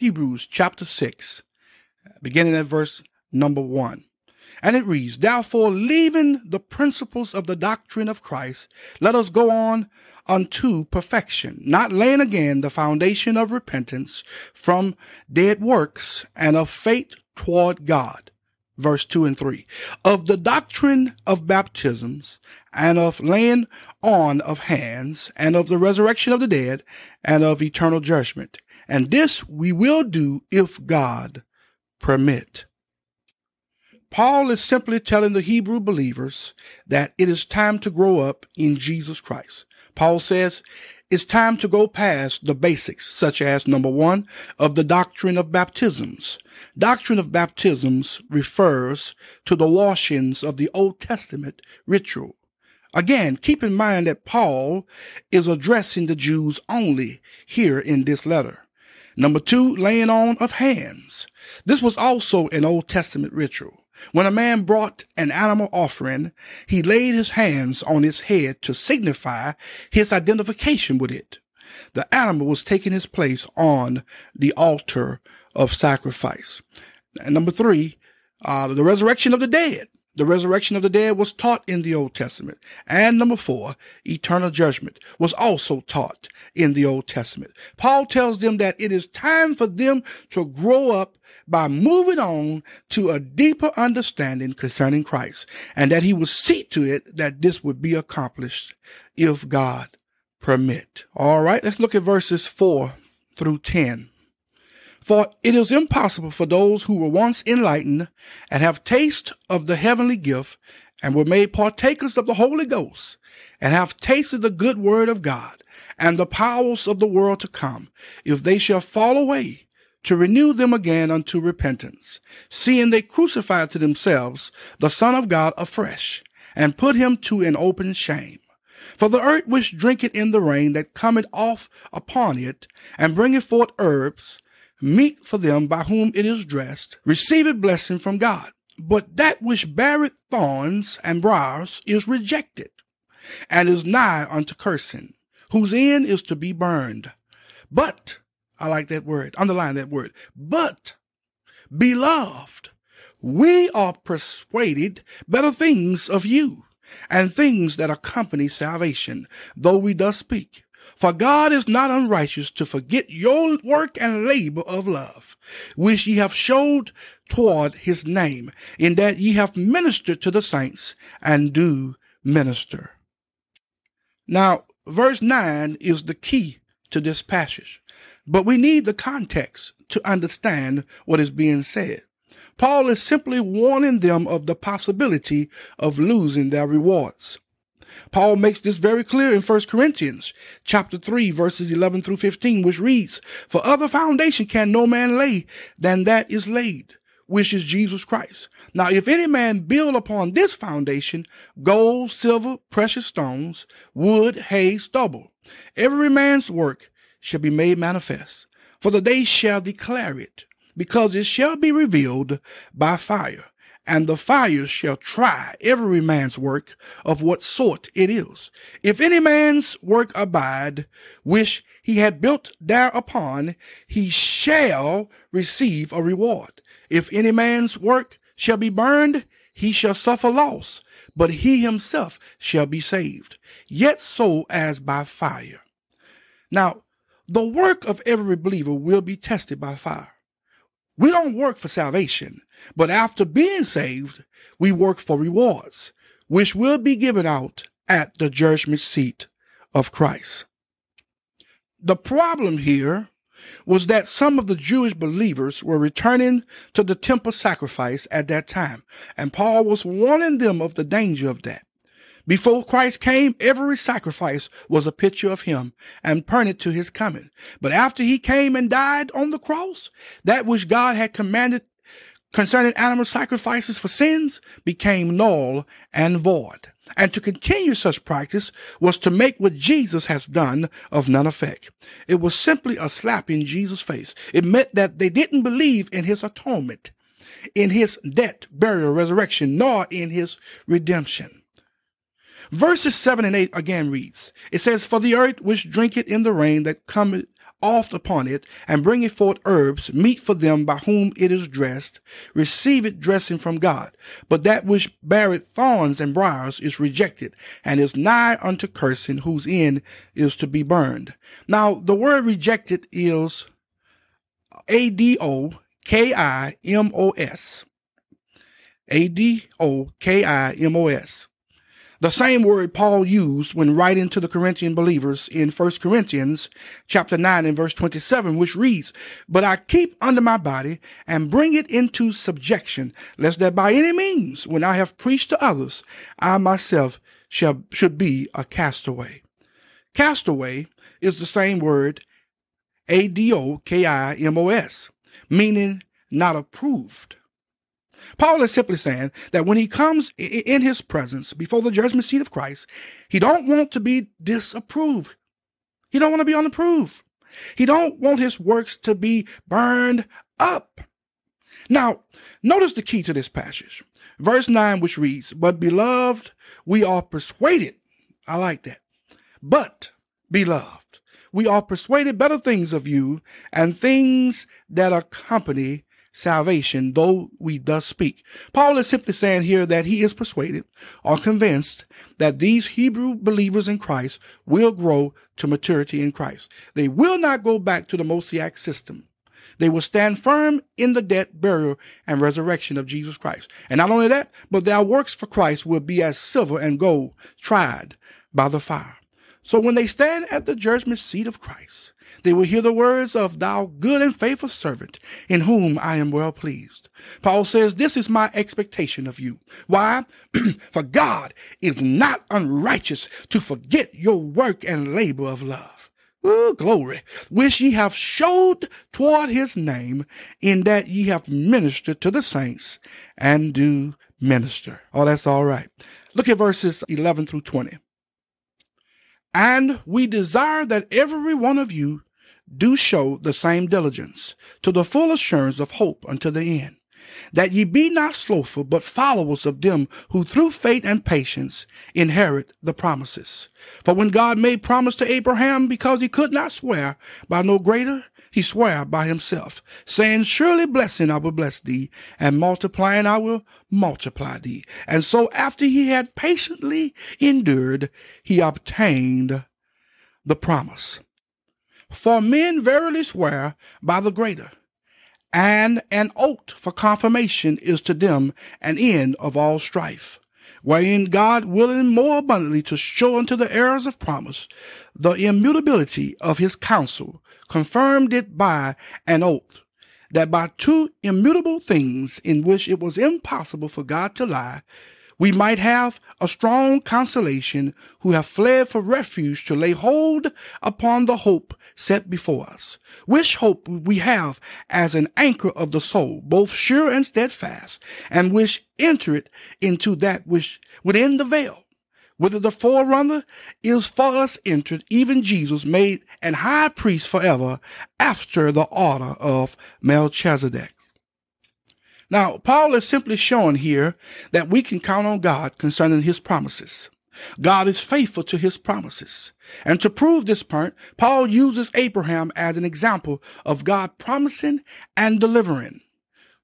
Hebrews chapter 6, beginning at verse number 1. And it reads, Therefore, leaving the principles of the doctrine of Christ, let us go on unto perfection, not laying again the foundation of repentance from dead works and of faith toward God. Verse 2 and 3. Of the doctrine of baptisms and of laying on of hands and of the resurrection of the dead and of eternal judgment. And this we will do if God permit. Paul is simply telling the Hebrew believers that it is time to grow up in Jesus Christ. Paul says it's time to go past the basics, such as number one, of the doctrine of baptisms. Doctrine of baptisms refers to the washings of the Old Testament ritual. Again, keep in mind that Paul is addressing the Jews only here in this letter. Number two, laying on of hands. This was also an Old Testament ritual. When a man brought an animal offering, he laid his hands on its head to signify his identification with it. The animal was taking his place on the altar of sacrifice. And number three, uh, the resurrection of the dead. The resurrection of the dead was taught in the Old Testament. And number four, eternal judgment was also taught in the Old Testament. Paul tells them that it is time for them to grow up by moving on to a deeper understanding concerning Christ and that he will see to it that this would be accomplished if God permit. All right, let's look at verses four through 10. For it is impossible for those who were once enlightened and have taste of the heavenly gift and were made partakers of the Holy Ghost and have tasted the good word of God and the powers of the world to come, if they shall fall away, to renew them again unto repentance, seeing they crucified to themselves the Son of God afresh, and put him to an open shame. For the earth which drinketh in the rain that cometh off upon it, and bringeth forth herbs, meet for them by whom it is dressed, receiveth blessing from God. But that which beareth thorns and briars is rejected, and is nigh unto cursing, whose end is to be burned. But, I like that word, underline that word, but, beloved, we are persuaded better things of you, and things that accompany salvation, though we thus speak. For God is not unrighteous to forget your work and labor of love, which ye have showed toward his name, in that ye have ministered to the saints and do minister. Now, verse 9 is the key to this passage, but we need the context to understand what is being said. Paul is simply warning them of the possibility of losing their rewards. Paul makes this very clear in 1 Corinthians chapter 3 verses 11 through 15, which reads, For other foundation can no man lay than that is laid, which is Jesus Christ. Now, if any man build upon this foundation gold, silver, precious stones, wood, hay, stubble, every man's work shall be made manifest, for the day shall declare it, because it shall be revealed by fire and the fire shall try every man's work of what sort it is. If any man's work abide, which he had built thereupon, he shall receive a reward. If any man's work shall be burned, he shall suffer loss, but he himself shall be saved, yet so as by fire. Now, the work of every believer will be tested by fire. We don't work for salvation, but after being saved, we work for rewards, which will be given out at the judgment seat of Christ. The problem here was that some of the Jewish believers were returning to the temple sacrifice at that time, and Paul was warning them of the danger of that. Before Christ came, every sacrifice was a picture of him and pointed to his coming. But after he came and died on the cross, that which God had commanded concerning animal sacrifices for sins became null and void. And to continue such practice was to make what Jesus has done of none effect. It was simply a slap in Jesus' face. It meant that they didn't believe in his atonement, in his death, burial, resurrection, nor in his redemption. Verses 7 and 8 again reads, It says, For the earth which drinketh in the rain that cometh oft upon it, and bringeth forth herbs, meet for them by whom it is dressed, receive it dressing from God. But that which beareth thorns and briars is rejected, and is nigh unto cursing, whose end is to be burned. Now, the word rejected is A D O K I M O S. A D O K I M O S. The same word Paul used when writing to the Corinthian believers in 1 Corinthians chapter 9 and verse 27, which reads, But I keep under my body and bring it into subjection, lest that by any means, when I have preached to others, I myself shall, should be a castaway. Castaway is the same word, A-D-O-K-I-M-O-S, meaning not approved. Paul is simply saying that when he comes in his presence before the judgment seat of Christ, he don't want to be disapproved. He don't want to be unapproved. He don't want his works to be burned up. Now, notice the key to this passage. Verse 9, which reads, But beloved, we are persuaded. I like that. But, beloved, we are persuaded better things of you and things that accompany salvation, though we thus speak. Paul is simply saying here that he is persuaded or convinced that these Hebrew believers in Christ will grow to maturity in Christ. They will not go back to the Mosaic system. They will stand firm in the death, burial, and resurrection of Jesus Christ. And not only that, but their works for Christ will be as silver and gold tried by the fire. So when they stand at the judgment seat of Christ, they will hear the words of thou good and faithful servant in whom I am well pleased. Paul says, this is my expectation of you. Why? For God is not unrighteous to forget your work and labor of love. Glory, which ye have showed toward his name in that ye have ministered to the saints and do minister. Oh, that's all right. Look at verses 11 through 20. And we desire that every one of you do show the same diligence to the full assurance of hope unto the end, that ye be not slothful, but followers of them who through faith and patience inherit the promises. For when God made promise to Abraham, because he could not swear by no greater, he swore by himself, saying, Surely blessing I will bless thee, and multiplying I will multiply thee. And so after he had patiently endured, he obtained the promise. For men verily swear by the greater, and an oath for confirmation is to them an end of all strife, wherein God willing more abundantly to show unto the heirs of promise the immutability of his counsel, confirmed it by an oath, that by two immutable things in which it was impossible for God to lie, we might have a strong consolation who have fled for refuge to lay hold upon the hope set before us, which hope we have as an anchor of the soul, both sure and steadfast, and which entereth into that which within the veil, whither the forerunner is for us entered, even Jesus made an high priest forever after the order of Melchizedek. Now, Paul is simply showing here that we can count on God concerning his promises. God is faithful to his promises. And to prove this point, Paul uses Abraham as an example of God promising and delivering.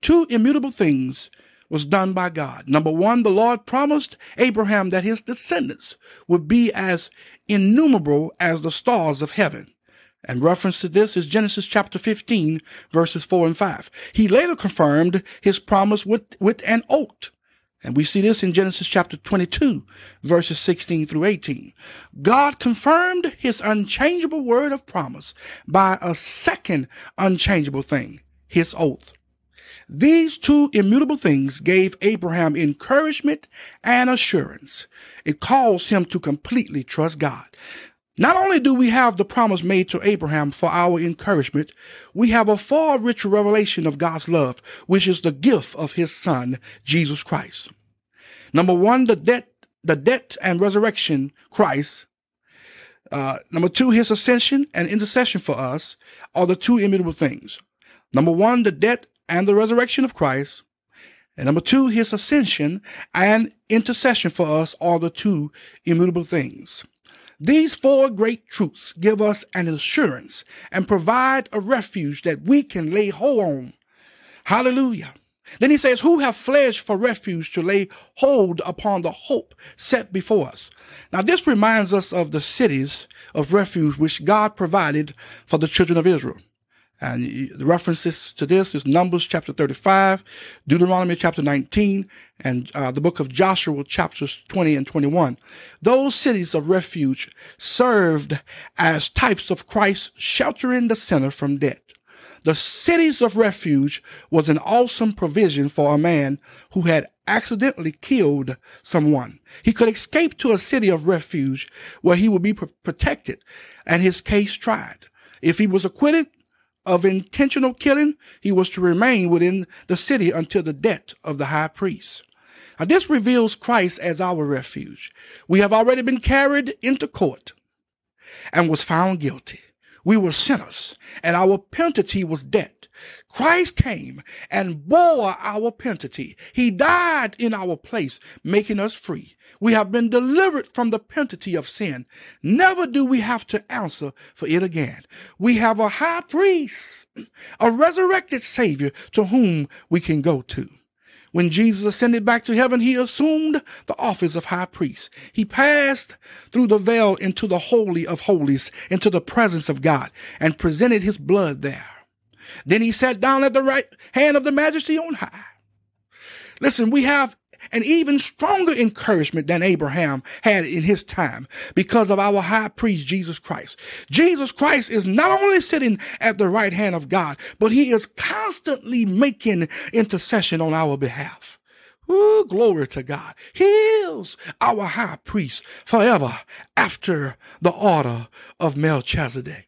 Two immutable things was done by God. Number one, the Lord promised Abraham that his descendants would be as innumerable as the stars of heaven. And reference to this is Genesis chapter 15, verses 4 and 5. He later confirmed his promise with, with an oath. And we see this in Genesis chapter 22, verses 16 through 18. God confirmed his unchangeable word of promise by a second unchangeable thing, his oath. These two immutable things gave Abraham encouragement and assurance. It caused him to completely trust God. Not only do we have the promise made to Abraham for our encouragement, we have a far richer revelation of God's love, which is the gift of his son, Jesus Christ. Number one, the debt, the debt and resurrection, Christ. Uh, number two, his ascension and intercession for us are the two immutable things. Number one, the death and the resurrection of Christ. And number two, his ascension and intercession for us are the two immutable things. These four great truths give us an assurance and provide a refuge that we can lay hold on. Hallelujah. Then he says, Who have fled for refuge to lay hold upon the hope set before us. Now, this reminds us of the cities of refuge which God provided for the children of Israel. And the references to this is Numbers chapter 35, Deuteronomy chapter 19, and uh, the book of Joshua chapters 20 and 21. Those cities of refuge served as types of Christ sheltering the sinner from death. The cities of refuge was an awesome provision for a man who had accidentally killed someone. He could escape to a city of refuge where he would be protected and his case tried. If he was acquitted of intentional killing, he was to remain within the city until the death of the high priest. Now, this reveals Christ as our refuge. We have already been carried into court and was found guilty. We were sinners, and our penalty was death. Christ came and bore our penalty. He died in our place, making us free. We have been delivered from the penalty of sin. Never do we have to answer for it again. We have a high priest, a resurrected Savior to whom we can go to. When Jesus ascended back to heaven, he assumed the office of high priest. He passed through the veil into the holy of holies, into the presence of God, and presented his blood there. Then he sat down at the right hand of the majesty on high. Listen, we have an even stronger encouragement than Abraham had in his time because of our high priest, Jesus Christ. Jesus Christ is not only sitting at the right hand of God, but he is constantly making intercession on our behalf. Ooh, glory to God. He is our high priest forever after the order of Melchizedek.